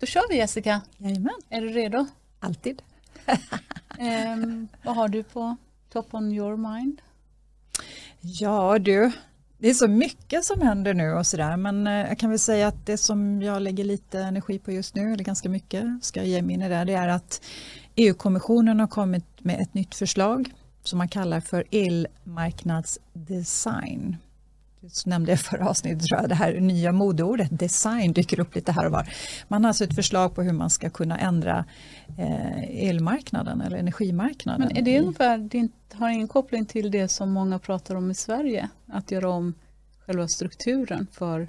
Då kör vi Jessica. Jajamän. Är du redo? Alltid. um, vad har du på top on your mind? Ja du, det är så mycket som händer nu och sådär men eh, jag kan väl säga att det som jag lägger lite energi på just nu, eller ganska mycket, ska jag ge mig in i det, det är att EU-kommissionen har kommit med ett nytt förslag som man kallar för elmarknadsdesign så nämnde jag förra avsnittet, tror jag, det här nya modeordet design dyker upp lite här och var. Man har alltså ett förslag på hur man ska kunna ändra eh, elmarknaden eller energimarknaden. Men är det ungefär, det har ingen koppling till det som många pratar om i Sverige? Att göra om själva strukturen för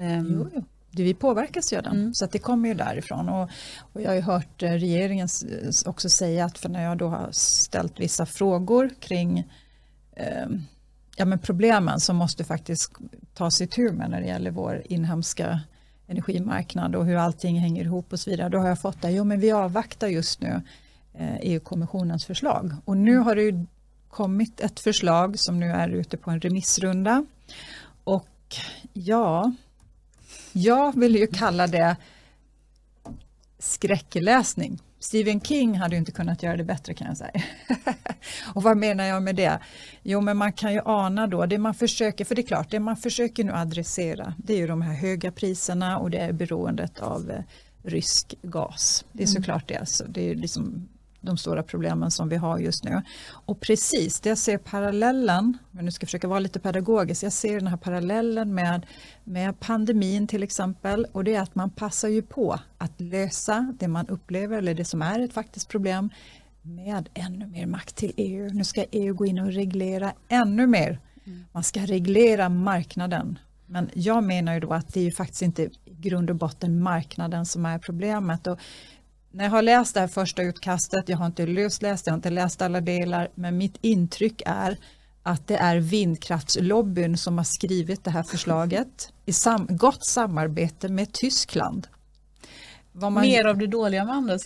Um, jo, jo. Vi påverkas ju av den, mm. så att det kommer ju därifrån. Och, och jag har ju hört eh, regeringen också säga att för när jag då har ställt vissa frågor kring eh, ja, men problemen som måste faktiskt tas itu tur med när det gäller vår inhemska energimarknad och hur allting hänger ihop och så vidare. Då har jag fått det, jo men vi avvaktar just nu eh, e EU-kommissionens förslag och nu har det ju kommit ett förslag som nu är ute på en remissrunda och ja, jag vill ju kalla det skräckläsning. Stephen King hade inte kunnat göra det bättre kan jag säga. och vad menar jag med det? Jo men man kan ju ana då, det man försöker, för det är klart, det man försöker nu adressera det är ju de här höga priserna och det är beroendet av eh, rysk gas. Det är mm. såklart det, så det är liksom de stora problemen som vi har just nu. Och precis, det jag ser parallellen, men nu ska jag försöka vara lite pedagogisk, jag ser den här parallellen med, med pandemin till exempel och det är att man passar ju på att lösa det man upplever eller det som är ett faktiskt problem med ännu mer makt till EU. Nu ska EU gå in och reglera ännu mer. Mm. Man ska reglera marknaden. Men jag menar ju då att det är ju faktiskt inte i grund och botten marknaden som är problemet. Och när jag har läst det här första utkastet, jag har inte lösläst, jag har inte läst alla delar, men mitt intryck är att det är vindkraftslobbyn som har skrivit det här förslaget i sam gott samarbete med Tyskland. Man... Mer av det dåliga med Anders,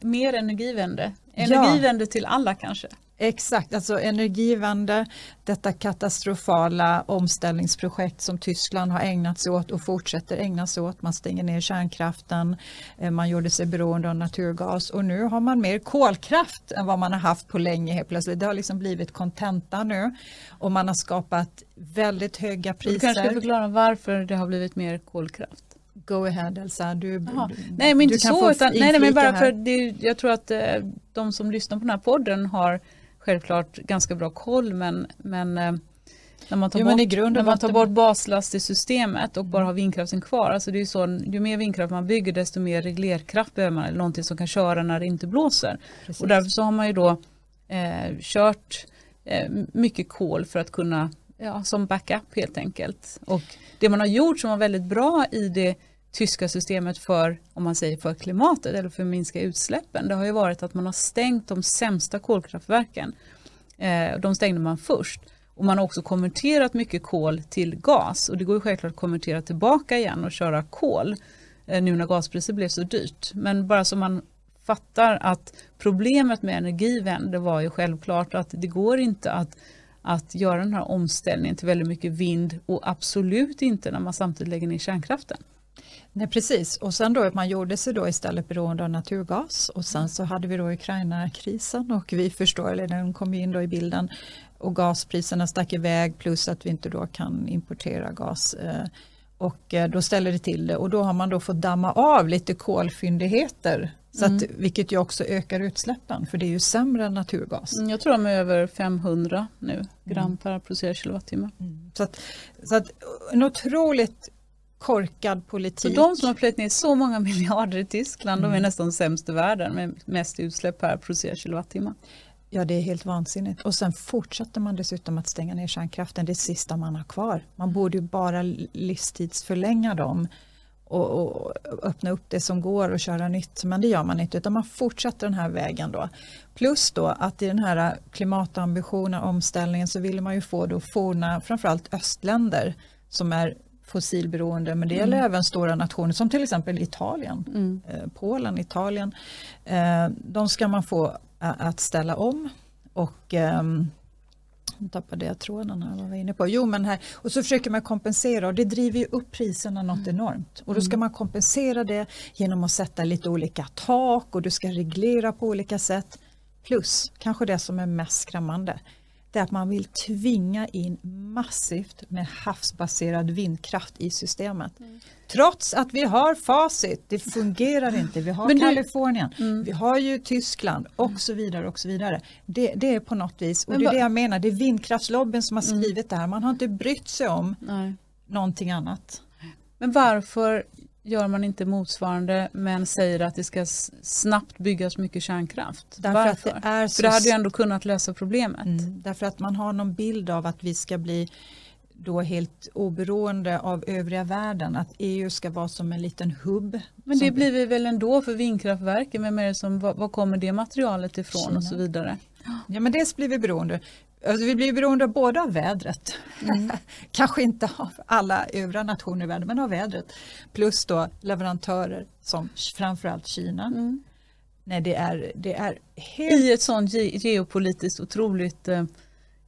mer energivände. Energivände ja. till alla kanske. Exakt, alltså Energiewende, detta katastrofala omställningsprojekt som Tyskland har ägnat sig åt och fortsätter ägna sig åt. Man stänger ner kärnkraften, eh, man gjorde sig beroende av naturgas och nu har man mer kolkraft än vad man har haft på länge helt plötsligt. Det har liksom blivit kontenta nu och man har skapat väldigt höga priser. Du kanske ska förklara varför det har blivit mer kolkraft? Go ahead Elsa, du, du Nej men inte så, utan, nej, nej, men bara för det, jag tror att eh, de som lyssnar på den här podden har självklart ganska bra koll men, men eh, när man tar, jo, bort, när man tar bort baslast i systemet och bara har vindkraften kvar. Alltså det är så, ju mer vindkraft man bygger desto mer reglerkraft behöver man. Eller någonting som kan köra när det inte blåser. Precis. Och därför så har man ju då eh, kört eh, mycket kol för att kunna, ja, som backup helt enkelt. Och det man har gjort som var väldigt bra i det tyska systemet för, om man säger för klimatet eller för att minska utsläppen, det har ju varit att man har stängt de sämsta kolkraftverken. Eh, de stängde man först. Och man har också konverterat mycket kol till gas och det går ju självklart att konvertera tillbaka igen och köra kol eh, nu när gaspriset blev så dyrt. Men bara så man fattar att problemet med energivände var ju självklart att det går inte att att göra den här omställningen till väldigt mycket vind och absolut inte när man samtidigt lägger ner kärnkraften. Nej, precis, och sen då att man gjorde sig då istället beroende av naturgas och sen så hade vi då Ukraina-krisen och vi förstår, eller den kom in då i bilden och gaspriserna stack iväg plus att vi inte då kan importera gas. Eh, och eh, då ställer det till det och då har man då fått damma av lite kolfyndigheter så mm. att, vilket ju också ökar utsläppen för det är ju sämre än naturgas. Mm, jag tror de är över 500 nu gram mm. per producerad kilowattimme. Mm. Så, att, så att en otroligt korkad politik. Så de som har plöjt ner så många miljarder i Tyskland, mm. de är mm. nästan sämst i världen med mest utsläpp per producerad kilowattimme. Ja, det är helt vansinnigt. Och sen fortsätter man dessutom att stänga ner kärnkraften, det sista man har kvar. Man borde ju bara livstidsförlänga dem och, och, öppna upp det som går och köra nytt. Men det gör man inte utan man fortsätter den här vägen då. Plus då att i den här klimatambitionen, omställningen så vill man ju få då forna, framförallt östländer som är fossilberoende men det gäller mm. även stora nationer som till exempel Italien, mm. eh, Polen, Italien. Eh, de ska man få att ställa om och ehm, Nu tappade jag tråden här, vad var jag inne på? Jo, men här, och så försöker man kompensera och det driver ju upp priserna något mm. enormt. Och då ska mm. man kompensera det genom att sätta lite olika tak och du ska reglera på olika sätt. Plus, kanske det som är mest skrämmande, det är att man vill tvinga in massivt med havsbaserad vindkraft i systemet. Mm. Trots att vi har facit, det fungerar inte. Vi har du, Kalifornien, mm. vi har ju Tyskland och så vidare och så vidare. Det, det är på något vis, och Men det är det jag menar, det är vindkraftslobbyn som har mm. skrivit mm. det här. Man har inte brytt sig om Nej. någonting annat. Men varför gör man inte motsvarande men säger att det ska snabbt byggas mycket kärnkraft. Därför Varför? Att det är så... För det hade ju ändå kunnat lösa problemet. Mm, därför att man har någon bild av att vi ska bli då helt oberoende av övriga världen, att EU ska vara som en liten hubb. Men det blir vi väl ändå för vindkraftverken, vem är det som, var, var kommer det materialet ifrån Kina. och så vidare? Ja men dels blir vi beroende. Alltså vi blir beroende både av vädret, mm. kanske inte av alla övriga nationer i världen, men av vädret. Plus då leverantörer som framförallt Kina. Mm. Nej, det är, det är helt... I ett sånt ge geopolitiskt otroligt eh,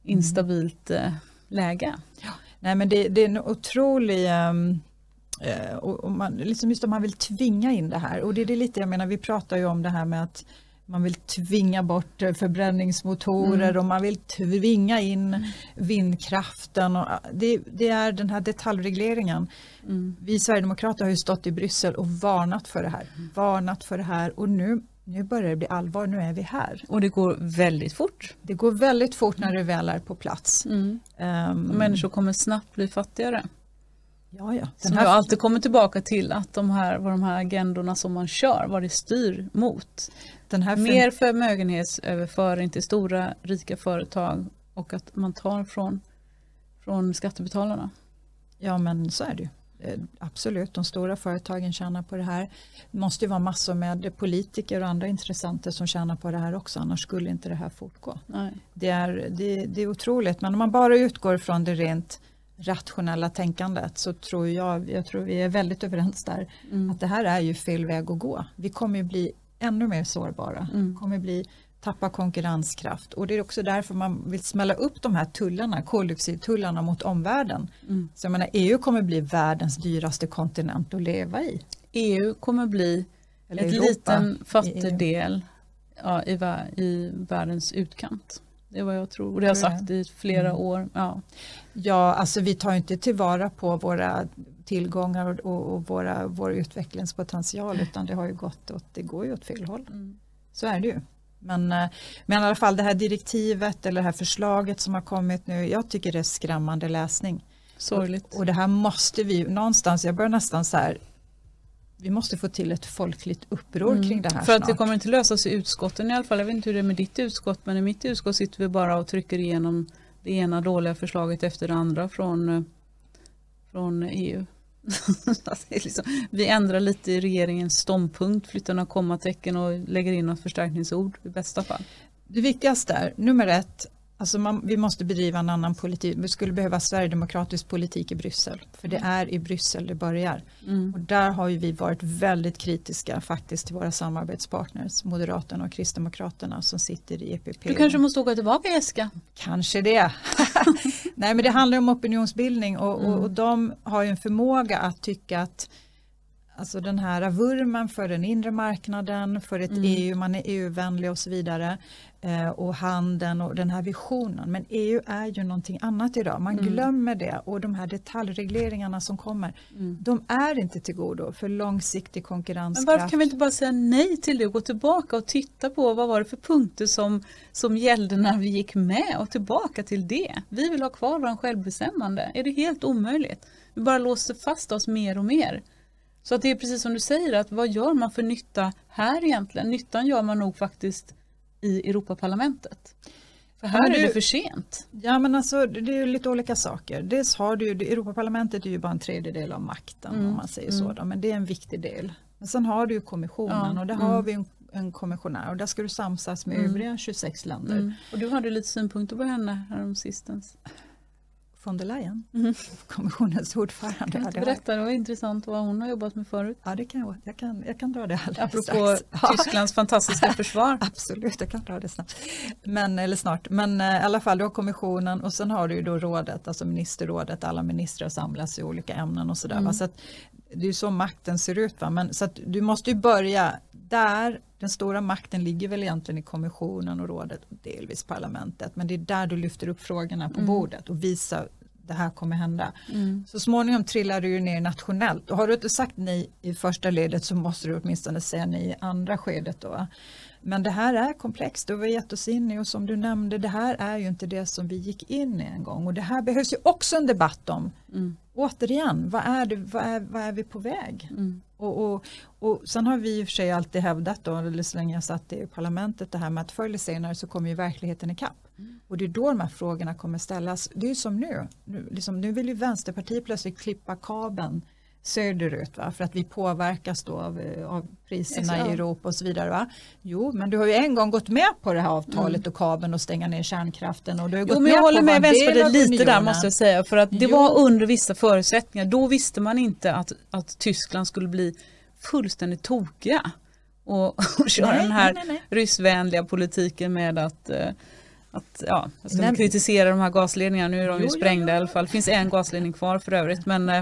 instabilt eh, läge. Ja. Nej, men det, det är en otrolig um, och, och man, liksom just om man vill tvinga in det här och det är det lite jag menar vi pratar ju om det här med att man vill tvinga bort eh, förbränningsmotorer mm. och man vill tvinga in mm. vindkraften. Och det, det, är den här detaljregleringen. Mm. Vi Sverigedemokrater har ju stått i Bryssel och varnat för det här. Mm. Varnat för det här och nu, nu börjar det bli allvar, nu är vi här. Och det går väldigt fort. Det går väldigt fort när det väl är på plats. Um, människor kommer snabbt bli fattigare. Ja, ja. Den här... jag alltid kommer tillbaka till att de här, vad de här agendorna som man kör, vad det styr mot. Den här Mer förmögenhetsöverföring till stora rika företag och att man tar från, från skattebetalarna. Ja men så är det ju. Eh, absolut, de stora företagen tjänar på det här. Det måste ju vara massor med politiker och andra intressenter som tjänar på det här också, annars skulle inte det här fortgå. Nej. Det, är, det, det är otroligt, men om man bara utgår från det rent rationella tänkandet så tror jag, jag tror vi är väldigt överens där, mm. att det här är ju fel väg att gå. Vi kommer ju bli ännu mer sårbara, mm. kommer bli tappa konkurrenskraft och det är också därför man vill smälla upp de här tullarna, koldioxidtullarna mot omvärlden. Mm. Så jag menar, EU kommer bli världens dyraste kontinent att leva i. EU kommer bli Eller en liten fattig e del ja, i, i världens utkant. Det är vad jag tror och det har jag sagt i flera mm. år. Ja. ja, alltså vi tar inte tillvara på våra tillgångar och, och våra, vår utvecklingspotential utan det har ju gått åt, det går ju åt fel håll. Mm. Så är det ju. Men, eh, men i alla fall det här direktivet eller det här förslaget som har kommit nu, jag tycker det är skrämmande läsning. Sorgligt. Och, och det här måste vi någonstans, jag börjar nästan så här vi måste få till ett folkligt uppror mm. kring det här För snart. att det kommer inte lösas i utskotten i alla fall. Jag vet inte hur det är med ditt utskott men i mitt utskott sitter vi bara och trycker igenom det ena dåliga förslaget efter det andra från, eh, från EU. Alltså, liksom, vi ändrar lite i regeringens ståndpunkt, flyttar några kommatecken och lägger in något förstärkningsord i bästa fall. Det viktigaste är, nummer ett, Alltså man, vi måste bedriva en annan politik. Vi skulle behöva sverigedemokratisk politik i Bryssel. För det är i Bryssel det börjar. Mm. Och där har vi varit väldigt kritiska faktiskt till våra samarbetspartners. Moderaterna och Kristdemokraterna som sitter i EPP. Du kanske måste åka tillbaka Jessica? Kanske det. Nej men det handlar om opinionsbildning och, mm. och, och de har ju en förmåga att tycka att Alltså den här vurmen för den inre marknaden, för ett mm. EU, man är EU-vänlig och så vidare. Eh, och handeln och den här visionen. Men EU är ju någonting annat idag. Man mm. glömmer det och de här detaljregleringarna som kommer. Mm. De är inte till godo för långsiktig konkurrenskraft. Men varför kan vi inte bara säga nej till det och gå tillbaka och titta på vad var det för punkter som, som gällde när vi gick med och tillbaka till det. Vi vill ha kvar vår självbestämmande. Är det helt omöjligt? Vi bara låser fast oss mer och mer. Så att det är precis som du säger, att vad gör man för nytta här egentligen? Nyttan gör man nog faktiskt i Europaparlamentet. För här du, är det för sent. Ja men alltså det är ju lite olika saker. Dels har du Europaparlamentet är ju bara en tredjedel av makten mm. om man säger mm. så. Då, men det är en viktig del. Men sen har du ju kommissionen ja. och där mm. har vi en, en kommissionär och där ska du samsas med mm. övriga 26 länder. Mm. Och du hade lite synpunkter på henne häromsistens von der Leyen, mm. kommissionens ordförande. Kan du inte berätta, det var intressant vad hon har jobbat med förut. Ja, det kan jag. Jag kan, jag kan dra det alldeles Apropå strax. Tysklands fantastiska försvar. Absolut, jag kan dra det snabbt. Men, eller snart. Men äh, i alla fall, du har kommissionen och sen har du ju då rådet, alltså ministerrådet, alla ministrar samlas i olika ämnen och sådär. Mm. Så att, det är ju så makten ser ut. Va? Men, så att du måste ju börja där den stora makten ligger väl egentligen i kommissionen och rådet och delvis parlamentet. Men det är där du lyfter upp frågorna på mm. bordet och visar det här kommer hända. Mm. Så småningom trillar du ner nationellt och har du inte sagt nej i första ledet så måste du åtminstone säga nej i andra skedet. Då. Men det här är komplext och vi har gett oss in i och som du nämnde det här är ju inte det som vi gick in i en gång och det här behövs ju också en debatt om. Mm. Återigen, vad är, det, vad, är, vad är vi på väg? Mm. Och, och, och sen har vi i och för sig alltid hävdat då, eller så länge jag satt i parlamentet det här med att förr eller senare så kommer ju verkligheten ikapp. Mm. Och det är då de här frågorna kommer ställas. Det är ju som nu, nu, liksom, nu vill ju Vänsterpartiet plötsligt klippa kabeln söderut va? för att vi påverkas då av, eh, av priserna i Europa och så vidare. Va? Jo, men du har ju en gång gått med på det här avtalet mm. och kabeln och stänga ner kärnkraften. Och du har jo, men jag håller med Vänsterpartiet lite där måste jag säga för att det jo. var under vissa förutsättningar. Då visste man inte att, att Tyskland skulle bli fullständigt tokiga och, och köra nej, den här nej, nej, ryssvänliga politiken med att uh, att, ja, jag ska kritisera de här gasledningarna, nu är de jo, ju sprängda jo, jo. i alla fall. Det finns en gasledning kvar för övrigt men uh,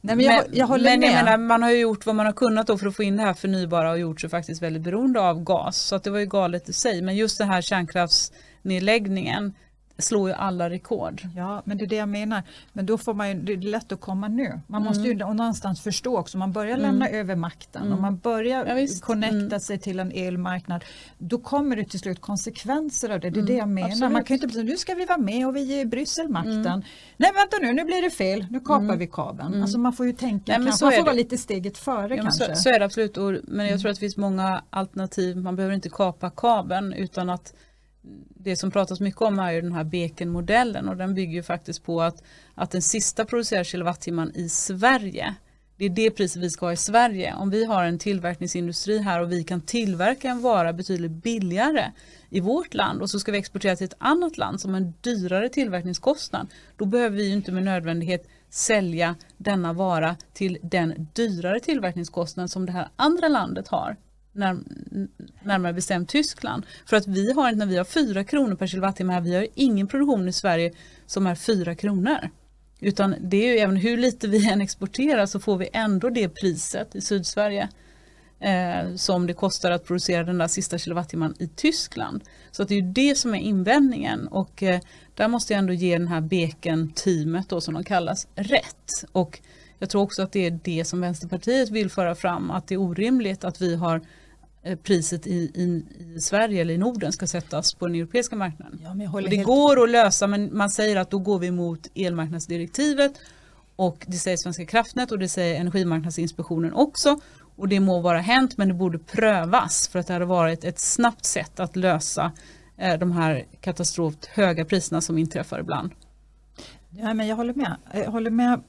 Nej, men jag, jag håller men med. Jag menar, man har ju gjort vad man har kunnat då för att få in det här förnybara och gjort sig faktiskt väldigt beroende av gas. Så att det var ju galet i sig. Men just den här kärnkraftsnedläggningen slår ju alla rekord. Ja, men det är det jag menar. Men då får man ju, det är lätt att komma nu. Man måste ju mm. någonstans förstå också, man börjar lämna mm. över makten mm. och man börjar ja, connecta mm. sig till en elmarknad. Då kommer det till slut konsekvenser av det. Det är det jag menar. Absolut. Man kan inte säga nu ska vi vara med och vi ger Bryssel makten. Mm. Nej vänta nu, nu blir det fel, nu kapar mm. vi kabeln. Mm. Alltså man får ju tänka, Nej, kanske, man får vara lite steget före ja, kanske. Så, så, är det absolut, och, men jag tror att det finns många alternativ. Man behöver inte kapa kabeln utan att det som pratas mycket om är ju den här Bekenmodellen och den bygger faktiskt på att, att den sista producerade kilowattimman i Sverige det är det priset vi ska ha i Sverige. Om vi har en tillverkningsindustri här och vi kan tillverka en vara betydligt billigare i vårt land och så ska vi exportera till ett annat land som en dyrare tillverkningskostnad. Då behöver vi inte med nödvändighet sälja denna vara till den dyrare tillverkningskostnad som det här andra landet har när, närmare bestämt Tyskland. För att vi har, när vi har 4 kronor per kilowattimme här, vi har ingen produktion i Sverige som är 4 kronor. Utan det är ju även hur lite vi än exporterar så får vi ändå det priset i Sydsverige eh, som det kostar att producera den där sista kilowattimman i Tyskland. Så att det är ju det som är invändningen och eh, där måste jag ändå ge den här Beken-teamet då som de kallas rätt. Och jag tror också att det är det som Vänsterpartiet vill föra fram, att det är orimligt att vi har eh, priset i, i, i, Sverige eller i Norden ska sättas på den europeiska marknaden. Ja, det helt... går att lösa men man säger att då går vi mot elmarknadsdirektivet och det säger Svenska kraftnät och det säger Energimarknadsinspektionen också och det må vara hänt men det borde prövas för att det hade varit ett snabbt sätt att lösa eh, de här katastroft höga priserna som inträffar ibland. Ja, men jag håller med. Jag håller med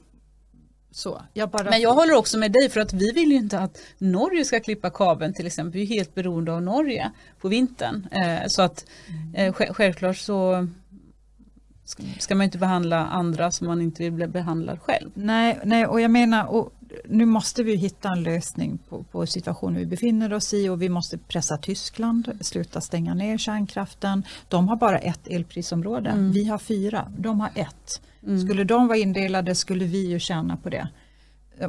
så, jag bara... Men jag håller också med dig för att vi vill ju inte att Norge ska klippa kabeln till exempel. Vi är helt beroende av Norge på vintern. Eh, så att eh, självklart så ska man inte behandla andra som man inte vill bli behandlad själv. Nej, nej och jag menar, och nu måste vi hitta en lösning på, på situationen vi befinner oss i och vi måste pressa Tyskland, sluta stänga ner kärnkraften. De har bara ett elprisområde, mm. vi har fyra, de har ett. Mm. Skulle de vara indelade skulle vi ju tjäna på det.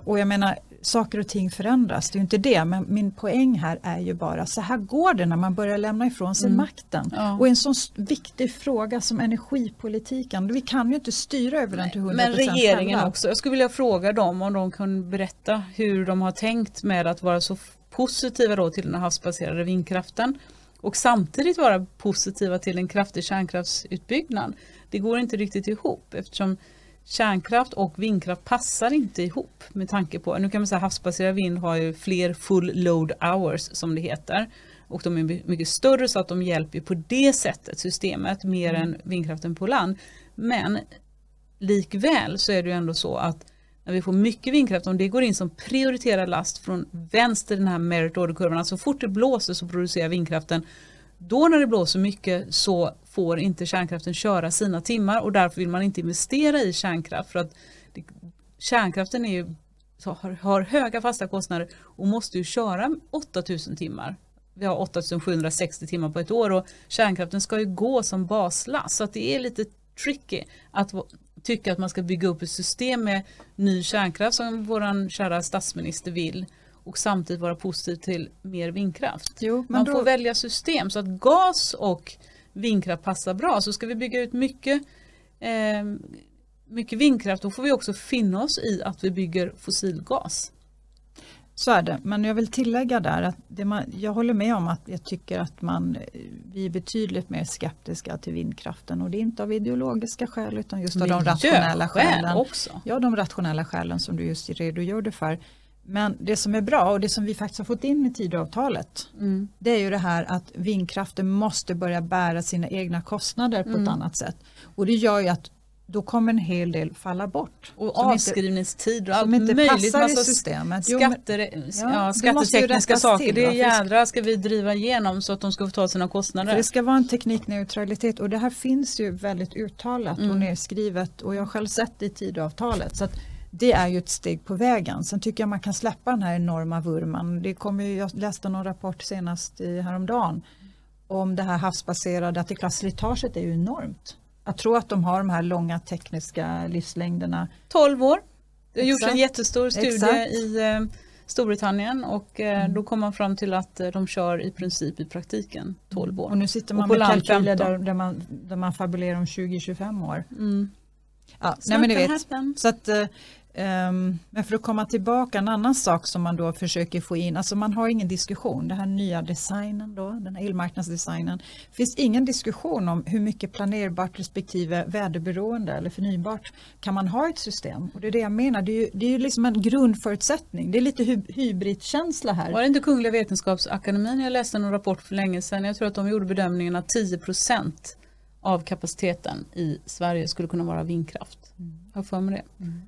Och jag menar, saker och ting förändras, det är ju inte det, men min poäng här är ju bara så här går det när man börjar lämna ifrån sig mm. makten. Ja. Och en sån viktig fråga som energipolitiken, vi kan ju inte styra över den till 100% Men regeringen själva. också, jag skulle vilja fråga dem om de kan berätta hur de har tänkt med att vara så positiva då till den havsbaserade vindkraften och samtidigt vara positiva till en kraftig kärnkraftsutbyggnad. Det går inte riktigt ihop eftersom kärnkraft och vindkraft passar inte ihop med tanke på, nu kan man säga havsbaserad vind har ju fler full load hours som det heter och de är mycket större så att de hjälper på det sättet systemet mer mm. än vindkraften på land. Men likväl så är det ju ändå så att när vi får mycket vindkraft, om det går in som prioriterad last från vänster den här merit order kurvan, så fort det blåser så producerar vindkraften då när det blåser mycket så får inte kärnkraften köra sina timmar och därför vill man inte investera i kärnkraft för att det, kärnkraften är ju, har, har, höga fasta kostnader och måste ju köra 8000 timmar. Vi har 8760 timmar på ett år och kärnkraften ska ju gå som baslast så att det är lite tricky att tycka att man ska bygga upp ett system med ny kärnkraft som våran kära statsminister vill och samtidigt vara positiv till mer vindkraft. Jo, man då... får välja system så att gas och vindkraft passar bra. Så ska vi bygga ut mycket, eh, mycket vindkraft då får vi också finna oss i att vi bygger fossilgas. Så är det, men jag vill tillägga där att man, jag håller med om att jag tycker att man, vi är betydligt mer skeptiska till vindkraften och det är inte av ideologiska skäl utan just av de rationella skälen. Också. Ja, de rationella skälen som du just redogjorde för. Men det som är bra och det som vi faktiskt har fått in i Tidöavtalet mm. det är ju det här att vindkraften måste börja bära sina egna kostnader på mm. ett annat sätt. Och det gör ju att då kommer en hel del falla bort. Och avskrivningstid och allt som inte möjligt. Passar i systemet. Skatter, ja, ja, skattetekniska saker, till, det jädra ska vi driva igenom så att de ska få ta sina kostnader. Det ska vara en teknikneutralitet och det här finns ju väldigt uttalat mm. och nedskrivet och jag har själv sett det i Tidöavtalet. Så det är ju ett steg på vägen. Sen tycker jag man kan släppa den här enorma vurman. Det kommer ju, jag läste någon rapport senast i häromdagen om det här havsbaserade, att det är ju enormt. Jag tror att de har de här långa tekniska livslängderna. 12 år. Det har gjorts en jättestor studie Exakt. i eh, Storbritannien och eh, mm. då kom man fram till att eh, de kör i princip i praktiken 12 år. Och nu sitter man med kalkyler där, där, man, där man fabulerar om 20-25 år. Mm. Ja, nej men ni vet. Så att, men för att komma tillbaka, en annan sak som man då försöker få in, alltså man har ingen diskussion, den här nya designen då, den här elmarknadsdesignen, finns ingen diskussion om hur mycket planerbart respektive väderberoende eller förnybart kan man ha ett system. Och det är det jag menar, det är ju, det är ju liksom en grundförutsättning, det är lite hy hybridkänsla här. Var det inte Kungliga Vetenskapsakademin, jag läste en rapport för länge sedan, jag tror att de gjorde bedömningen att 10% av kapaciteten i Sverige skulle kunna vara vindkraft. Mm. Jag har för mig det. Mm.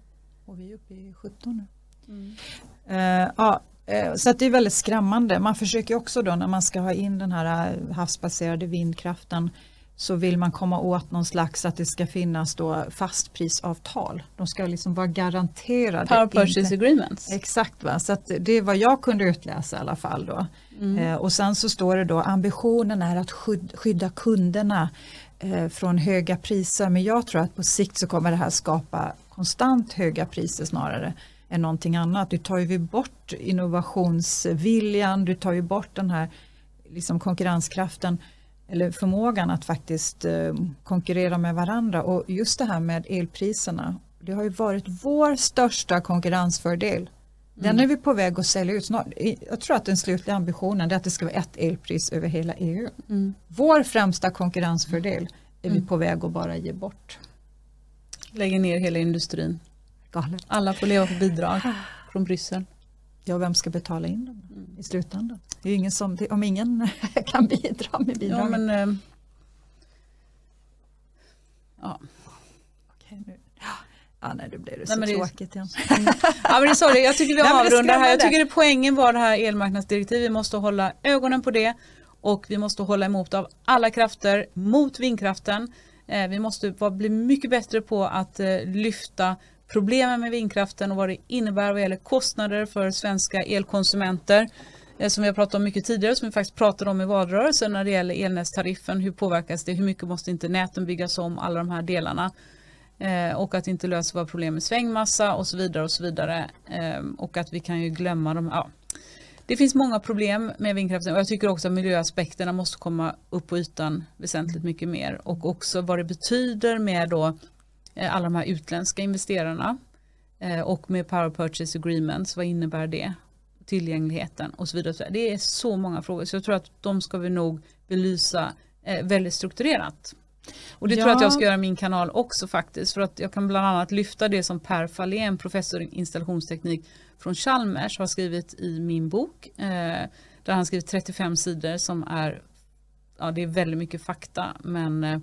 Och vi är uppe i 17 nu. Mm. Uh, ja, uh, så det är väldigt skrämmande. Man försöker också då när man ska ha in den här eh, havsbaserade vindkraften så vill man komma åt någon slags att det ska finnas då fastprisavtal. De ska liksom vara garanterade. Power purchase inte, agreements. Exakt, va? så det är vad jag kunde utläsa i alla fall. Då. Mm. Eh, och sen så står det då ambitionen är att skydda kunderna eh, från höga priser men jag tror att på sikt så kommer det här skapa konstant höga priser snarare än någonting annat. Du tar ju bort innovationsviljan, du tar ju bort den här liksom konkurrenskraften eller förmågan att faktiskt eh, konkurrera med varandra och just det här med elpriserna. Det har ju varit vår största konkurrensfördel. Den mm. är vi på väg att sälja ut snart. Jag tror att den slutliga ambitionen är att det ska vara ett elpris över hela EU. Mm. Vår främsta konkurrensfördel är vi mm. på väg att bara ge bort. Lägger ner hela industrin. Galet. Alla får leva på bidrag från Bryssel. Ja, vem ska betala in dem mm. i slutändan? Det är ingen som, om ingen kan bidra med bidrag. Ja, men, äh, ja. Okej, nu. Ja, nej, då blir det så nej, tråkigt det, igen. ja, men det är sorry. Jag tycker vi avrundar här. Jag tycker det poängen var det här elmarknadsdirektivet. Vi måste hålla ögonen på det och vi måste hålla emot av alla krafter mot vindkraften. Eh, vi måste bli mycket bättre på att eh, lyfta problemen med vindkraften och vad det innebär vad gäller kostnader för svenska elkonsumenter eh, som vi har pratat om mycket tidigare, som vi faktiskt pratade om i valrörelsen när det gäller elnätstariffen. Hur påverkas det? Hur mycket måste inte näten byggas om? Alla de här delarna. och att inte lösa våra problem med svängmassa och så vidare och så vidare. och att vi kan ju glömma de, ja, det finns många problem med vindkraften och jag tycker också att miljöaspekterna måste komma upp på ytan väsentligt mycket mer och också vad det betyder med då eh, alla de här utländska investerarna eh, och med power purchase agreements, vad innebär det? Tillgängligheten och så vidare. Det är så många frågor så jag tror att de ska vi nog belysa eh, väldigt strukturerat. Och det ja. tror jag att jag ska göra i min kanal också faktiskt för att jag kan bland annat lyfta det som Per Fahlén, professor i installationsteknik från Chalmers har skrivit i min bok. Eh, där han skrivit 35 sidor som är, ja det är väldigt mycket fakta men eh,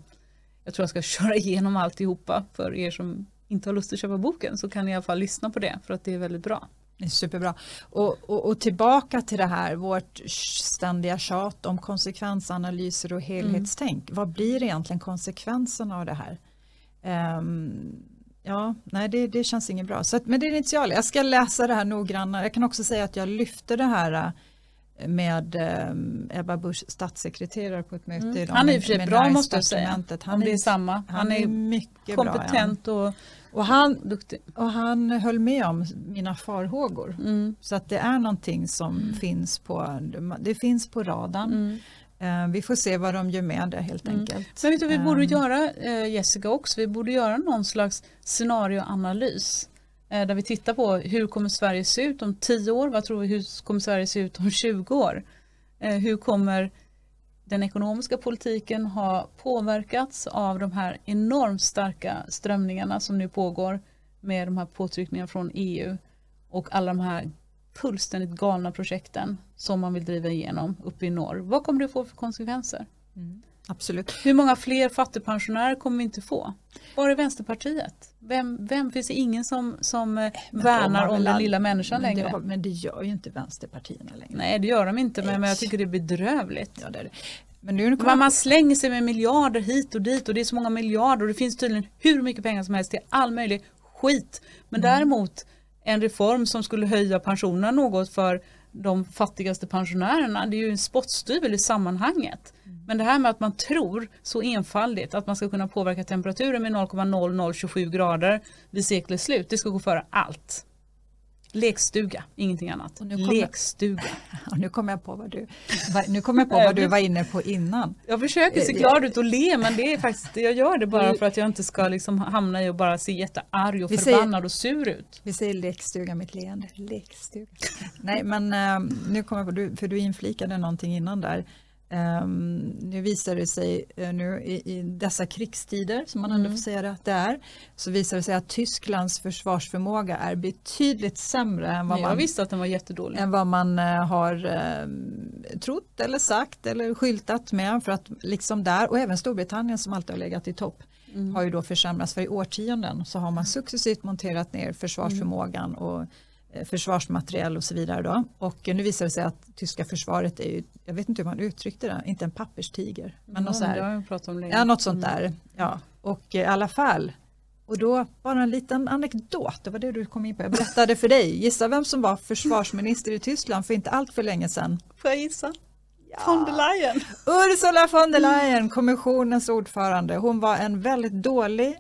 jag tror jag ska köra igenom alltihopa för er som inte har lust att köpa boken så kan ni i alla fall lyssna på det för att det är väldigt bra. Superbra. Och, och, och, tillbaka till det här, vårt ständiga tjat om konsekvensanalyser och helhetstänk. Mm. Vad blir egentligen konsekvenserna av det här? Um, ja, nej det, det känns inget bra. Så att, men det är initiala, jag ska läsa det här noggrannare. Jag kan också säga att jag lyfte det här äh, med eh, Ebba Busch statssekreterare på ett möte mm. idag. Han är i och för sig bra måste jag säga. Han Om det är samma. Han, han är, är mycket kompetent bra, ja. och och han, och han höll med om mina farhågor. Mm. Så att det är någonting som mm. finns på, det finns på radarn. Mm. Uh, vi får se vad de gör med det helt mm. enkelt. Men vet du, vi borde um, göra uh, Jessica också, vi borde göra någon slags scenarioanalys. Där vi tittar på hur kommer Sverige se ut om 10 år, vad tror vi, hur kommer Sverige se ut om 20 år? hur kommer den ekonomiska politiken har påverkats av de här enormt starka strömningarna som nu pågår med de här påtryckningarna från EU och alla de här fullständigt galna projekten som man vill driva igenom uppe i norr. Vad kommer det få för konsekvenser? Mm, absolut. Hur många fler fattigpensionärer kommer vi inte få? Var är Vänsterpartiet? Vem, vem finns det ingen som, som eh, värnar om den lilla människan men längre? Det, men det gör ju inte vänsterpartierna längre. Nej det gör de inte men, men jag tycker det är bedrövligt. Ja, det är det. Men nu man, man slänger sig med miljarder hit och dit och det är så många miljarder och det finns tydligen hur mycket pengar som helst till all möjlig skit. Men mm. däremot en reform som skulle höja pensionerna något för de fattigaste pensionärerna, det är ju en spottstyvel i sammanhanget. Mm. Men det här med att man tror så enfaldigt att man ska kunna påverka temperaturen med 0,0027 grader vid seklets slut, det ska gå före allt. Lekstuga, ingenting annat. Nu kom Lekstuga. Jag, nu kommer jag på vad du, nu kom jag på vad du var inne på innan. Jag försöker se glad ut och le men det är faktiskt, jag gör det bara för att jag inte ska liksom hamna i att bara se jättearg och vi förbannad och sur ut. Vi säger lekstuga med ett leende. Lekstuga. Nej men uh, nu kommer jag på, för du inflikade någonting innan där. Um, nu visar det sig uh, nu i, i, dessa krigstider, som man ändå mm. får säga det att det är, så visar det sig att Tysklands försvarsförmåga är betydligt sämre än vad, man, visste att den var jättedålig. Än vad man uh, har uh, trott eller sagt eller skyltat med. För att liksom där, och även Storbritannien som alltid har legat i topp, mm. har ju då försämrats. För i årtionden så har man successivt monterat ner försvarsförmågan och försvarsmateriel och så vidare. Då. Och nu visar det sig att tyska försvaret är ju, jag vet inte hur man uttryckte det, inte en papperstiger. Men mm, något, så här, ja, något sånt mm. där. Ja. Och eh, i alla fall, och då bara en liten anekdot, det var det du kom in på. Jag berättade för dig, gissa vem som var försvarsminister i Tyskland för inte allt för länge sedan. Får jag gissa? Ja. Von der Leyen. Ursula von der Leyen, kommissionens ordförande. Hon var en väldigt dålig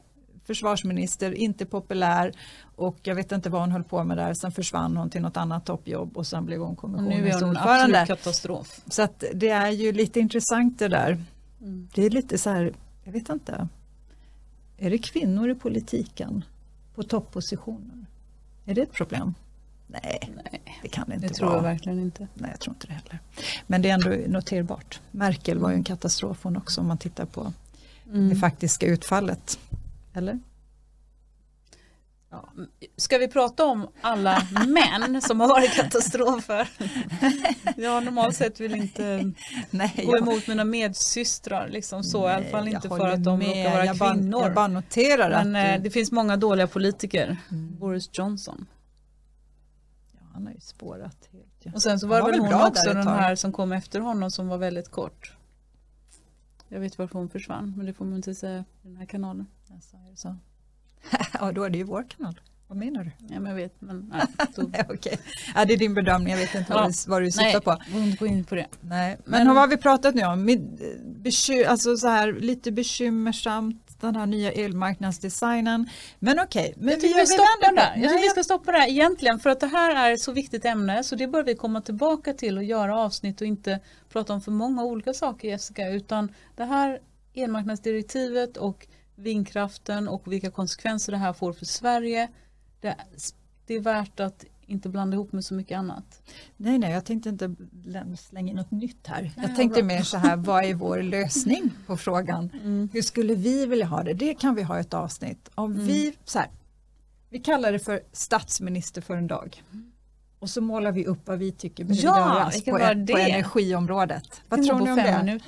försvarsminister, inte populär och jag vet inte vad hon höll på med där. Sen försvann hon till något annat toppjobb och sen blev hon kommissionens ordförande. Nu är hon katastrof. Så att det är ju lite intressant det där. Mm. Det är lite så här, jag vet inte. Är det kvinnor i politiken på toppositioner? Är det ett problem? Nej, Nej det kan det inte det tror jag verkligen inte. Nej, jag tror inte det heller. Men det är ändå noterbart. Merkel var ju en katastrof hon också om man tittar på mm. det faktiska utfallet. Eller? Ja. Ska vi prata om alla män som har varit katastrofer? Jag normalt sett vill inte Nej, gå emot mina medsystrar. Liksom så, Nej, I alla fall inte för att de med. råkar vara jag kvinnor. Bara, jag bara noterar Men att du... det finns många dåliga politiker. Mm. Boris Johnson. Ja, han har ju spårat helt. Och sen så var, var det väl hon också den här som kom efter honom som var väldigt kort. Jag vet varför hon försvann men det får man inte säga i den här kanalen. Alltså? ja, då är det ju vår kanal. Vad menar du? Ja, men jag vet. Men, nej, nej, okay. ja, det är din bedömning, jag vet inte ja. vad, du syftar på. Nej, gå in på det. Nej. Men, men vad har vi pratat nu om? Beky alltså så här, lite bekymmersamt den här nya elmarknadsdesignen. Men okej. Okay, men vi, vi stoppar där. Jag tycker vi ska stoppa där egentligen för att det här är ett så viktigt ämne så det bör vi komma tillbaka till och göra avsnitt och inte prata om för många olika saker Jessica utan det här elmarknadsdirektivet och vindkraften och vilka konsekvenser det här får för Sverige. Det, det är värt att inte blanda ihop med så mycket annat. Nej, nej, jag tänkte inte slänga in något nytt här. Jag tänkte mer så här, vad är vår lösning på frågan? Mm. Hur skulle vi vilja ha det? Det kan vi ha ett avsnitt. Om mm. vi, så här, vi kallar det för statsminister för en dag. Och så målar vi upp vad vi tycker behöver ja, göras på, på energiområdet. Vad tror ni om det?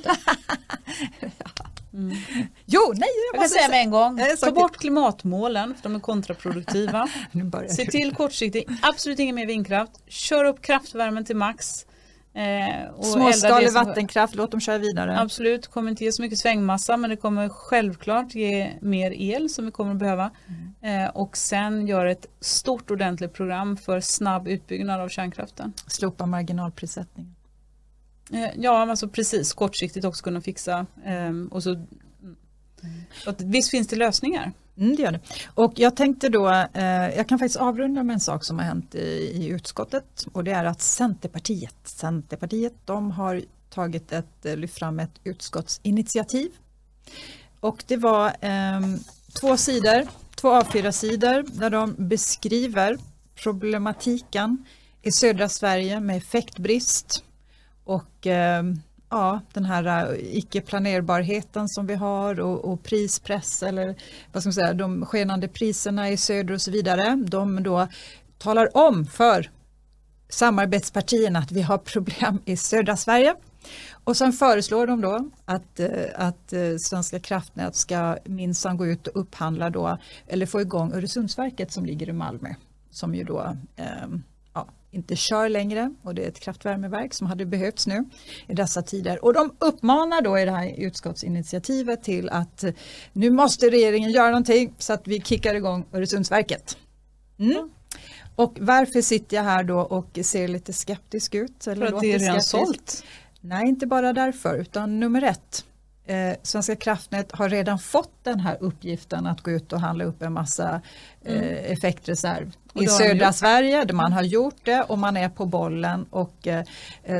ja. Mm. Jo, nej, jag, jag kan säga med en gång. Ta bort klimatmålen för de är kontraproduktiva. Se till kortsiktigt, absolut ingen mer vindkraft. Kör upp kraftvärmen till max. Eh, Småskalig vattenkraft, låt dem köra vidare. Absolut, kommer inte ge så mycket svängmassa men det kommer självklart ge mer el som vi kommer att behöva. Mm. Eh, och sen gör ett stort ordentligt program för snabb utbyggnad av kärnkraften. Slopa marginalprissättningen. Eh, ja, alltså precis, kortsiktigt också kunna fixa. Ehm, och så, mm. Visst finns det lösningar. Mm, det gör det. Och jag tänkte då, eh, jag kan faktiskt avrunda med en sak som har hänt i, i utskottet och det är att Centerpartiet, Centerpartiet de har tagit ett, eh, lyft fram ett utskottsinitiativ. Och det var eh, två sidor, två A4-sidor där de beskriver problematiken i södra Sverige med effektbrist och ehm, ja, den här eh, icke-planerbarheten som vi har och, och, prispress eller vad ska man säga, de skenande priserna i söder och så vidare. De då talar om för samarbetspartierna att vi har problem i södra Sverige. Och sen föreslår de då att, eh, att eh, Svenska kraftnät ska minsann gå ut och upphandla då eller få igång Öresundsverket som ligger i Malmö som ju då eh, inte kör längre och det är ett kraftvärmeverk som hade behövts nu i dessa tider. Och de uppmanar då i det här utskottsinitiativet till att nu måste regeringen göra någonting så att vi kickar igång Öresundsverket. Mm. Och varför sitter jag här då och ser lite skeptisk ut? Eller För att det är redan sålt? Nej, inte bara därför, utan nummer ett. Eh, Svenska kraftnät har redan fått den här uppgiften att gå ut och handla upp en massa eh, mm. effektreserv i södra Sverige där man har gjort det och man är på bollen och eh,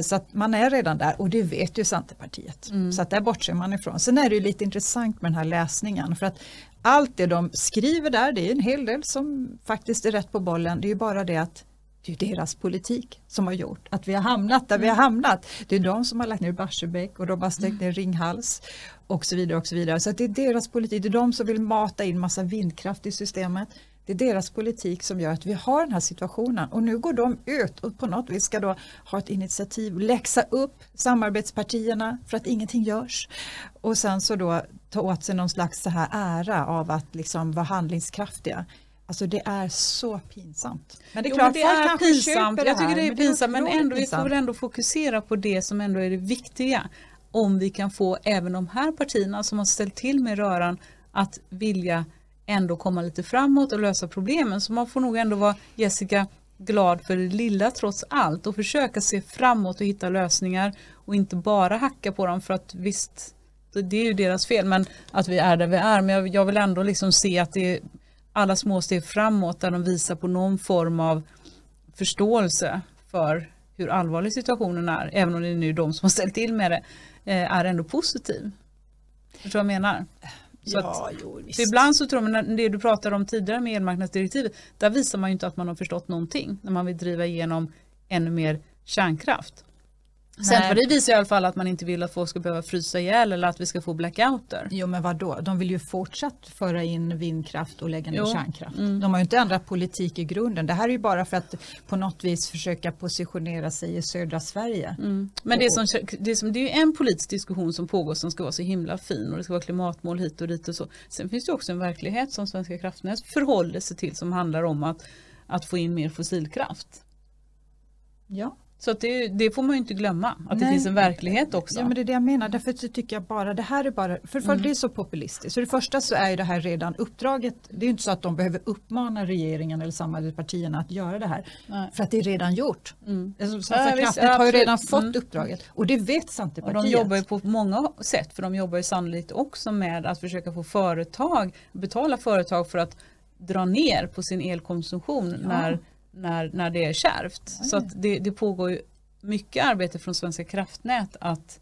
så att man är redan där och det vet ju Centerpartiet. Mm. Så att där bortser man ifrån. Sen är det ju lite intressant med den här läsningen för att allt det de skriver där, det är en hel del som faktiskt är rätt på bollen. Det är ju bara det att det är deras politik som har gjort att vi har hamnat där vi har hamnat. Det är de som har lagt ner Barsebäck och de har stängt ner Ringhals och så vidare och så vidare. Så det är deras politik, det är de som vill mata in massa vindkraft i systemet. Det är deras politik som gör att vi har den här situationen och nu går de ut och på något vis ska då ha ett initiativ, läxa upp samarbetspartierna för att ingenting görs och sen så då ta åt sig någon slags så här ära av att liksom vara handlingskraftiga. Alltså det är så pinsamt. Men det är jo, klart, det är pinsamt. Jag tycker det är pinsamt men, ändå, vi får ändå fokusera på det som ändå är det viktiga. Om vi kan få även de här partierna som har ställt till med röran att vilja ändå komma lite framåt och lösa problemen. Så man får nog ändå vara Jessica glad för det lilla trots allt och försöka se framåt och hitta lösningar och inte bara hacka på dem för att visst det är ju deras fel men att vi är där vi är men jag, jag vill ändå liksom se att det är alla små steg framåt där de visar på någon form av förståelse för hur allvarlig situationen är även om det är nu de som har ställt till med det eh, är ändå positiv. Förstår du vad jag menar? Så ja, att, jo, för ibland så tror man, det du pratade om tidigare med elmarknadsdirektivet, där visar man ju inte att man har förstått någonting när man vill driva igenom ännu mer kärnkraft. Centerpartiet visar i alla fall att man inte vill att folk ska behöva frysa ihjäl eller att vi ska få blackouter. Jo men vadå, de vill ju fortsatt föra in vindkraft och lägga ner jo. kärnkraft. Mm. De har ju inte ändrat politik i grunden. Det här är ju bara för att på något vis försöka positionera sig i södra Sverige. Mm. Men det är, som, det, är som, det är en politisk diskussion som pågår som ska vara så himla fin och det ska vara klimatmål hit och dit och så. Sen finns det också en verklighet som Svenska kraftnät förhåller sig till som handlar om att, att få in mer fossilkraft. Ja. Så det, det, får man ju inte glömma, att Nej. det finns en verklighet också. Ja men det är det jag menar, därför tycker jag bara det här är bara, för, för mm. det är så populistiskt. Så det första så är det här redan uppdraget, det är inte så att de behöver uppmana regeringen eller samarbetspartierna att göra det här. Nej. För att det är redan gjort. Mm. Alltså, ja, kraftigt har ju redan fått mm. uppdraget och det vet Centerpartiet. Och de jobbar ju på många sätt, för de jobbar ju sannolikt också med att försöka få företag, betala företag för att dra ner på sin elkonsumtion ja. när när, när det är kärvt. Oj. Så det, det pågår mycket arbete från Svenska kraftnät att,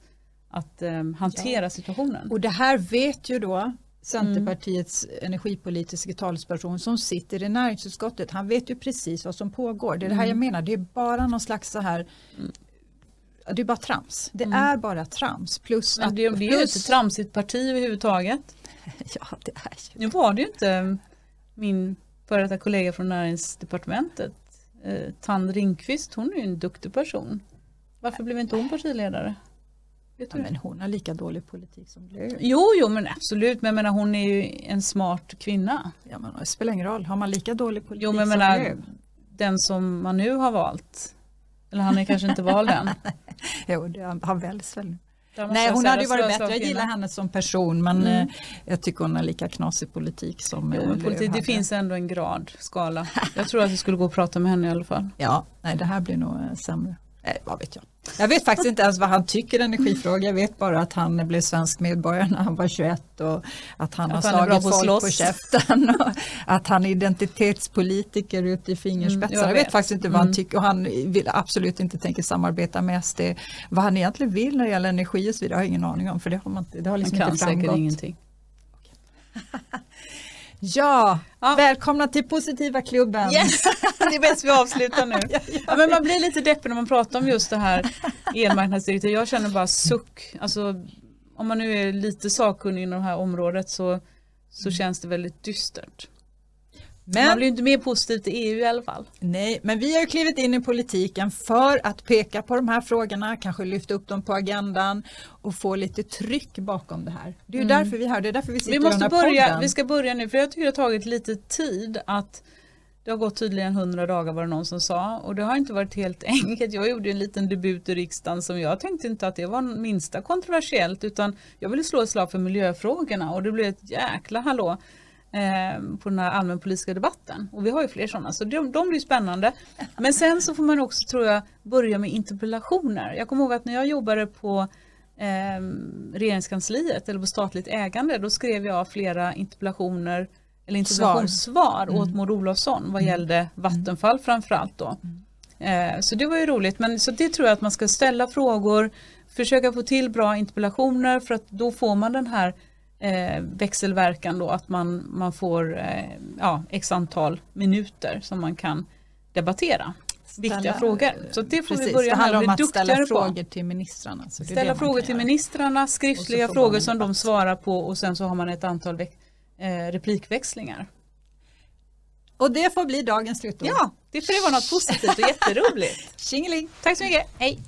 att um, hantera ja. situationen. Och det här vet ju då Centerpartiets mm. energipolitiska talesperson som sitter i näringsutskottet. Han vet ju precis vad som pågår. Det är det här jag mm. menar, det är bara någon slags så här mm. det är bara trams. Det mm. är bara trams. Plus Men det, att, det är ju ett tramsigt parti överhuvudtaget. ja, det är ju Nu var det ju inte min före detta kollega från näringsdepartementet, eh, Tand Ringqvist, hon är ju en duktig person. Varför blev inte hon partiledare? Ja, men hon har lika dålig politik som Blair. Jo, jo men absolut, men jag menar, hon är ju en smart kvinna. Ja, men det spelar ingen roll, har man lika dålig politik jo, men som menar, Blair? Den som man nu har valt, eller han är kanske inte vald än. jo, det har väljs väl Nej, hon hade ju varit bättre. Jag gillar henne som person men mm. Eh, jag tycker hon har lika knasig politik som jo, eh, politik, Det finns ändå en grad, skala. Jag tror att det skulle gå att prata med henne i alla fall. Ja, nej det här blir nog eh, sämre. Nej, vad vet jag. Jag vet faktiskt inte ens vad han tycker energifråga. Jag vet bara att han blev svensk medborgare när han var 21 och att han att har han slagit folk slåss. på käften. Och att han är identitetspolitiker ute i fingerspetsar. Mm, jag, jag vet. faktiskt inte vad mm. han tycker och han vill absolut inte tänka samarbeta med SD. Vad han egentligen vill när det gäller energi och så vidare har jag ingen aning om för det har, man, det har liksom han kan inte framgått. säkert ingenting. Ja, ja, välkomna till positiva klubben. Yes, det är bäst vi avslutar nu. ja, men man blir lite deppig när man pratar om just det här elmarknadsdirektivet. Jag känner bara suck. Alltså, om man nu är lite sakkunnig inom det här området så, så känns det väldigt dystert. Men, man blir inte mer positiv till EU i alla fall. Nej, men vi har klivit in i politiken för att peka på de här frågorna, kanske lyfta upp dem på agendan och få lite tryck bakom det här. Det är mm. därför vi har det är därför vi sitter vi måste i den här börja, podden. Vi ska börja nu, för jag tycker det har tagit lite tid att det har gått tydligen 100 dagar var det någon som sa och det har inte varit helt enkelt. Jag gjorde en liten debut i riksdagen som jag tänkte inte att det var minsta kontroversiellt utan jag ville slå ett slag för miljöfrågorna och det blev ett jäkla hallå eh, på den här allmänpolitiska debatten. Och vi har ju fler sådana, så de, de blir spännande. Men sen så får man också, tror jag, börja med interpellationer. Jag kommer ihåg att när jag jobbade på eh, regeringskansliet eller på statligt ägande, då skrev jag flera interpellationer eller interpellationssvar mm. åt Maud Olofsson vad mm. gällde mm. Vattenfall framförallt då. Mm. Eh, så det var ju roligt, men så det tror jag att man ska ställa frågor, försöka få till bra interpellationer för att då får man den här eh, växelverkan då att man, man får eh, ja, x antal minuter som man kan debattera ställa, viktiga frågor. Så det får precis, vi börja med att bli duktigare på. ställa frågor till ministrarna. Ställa frågor till ministrarna, skriftliga frågor som de svarar på och sen så har man ett antal eh, replikväxlingar. Och det får bli dagens slutord. Ja, det får det vara något positivt och jätteroligt. Tjingeling! Tack så mycket, hej!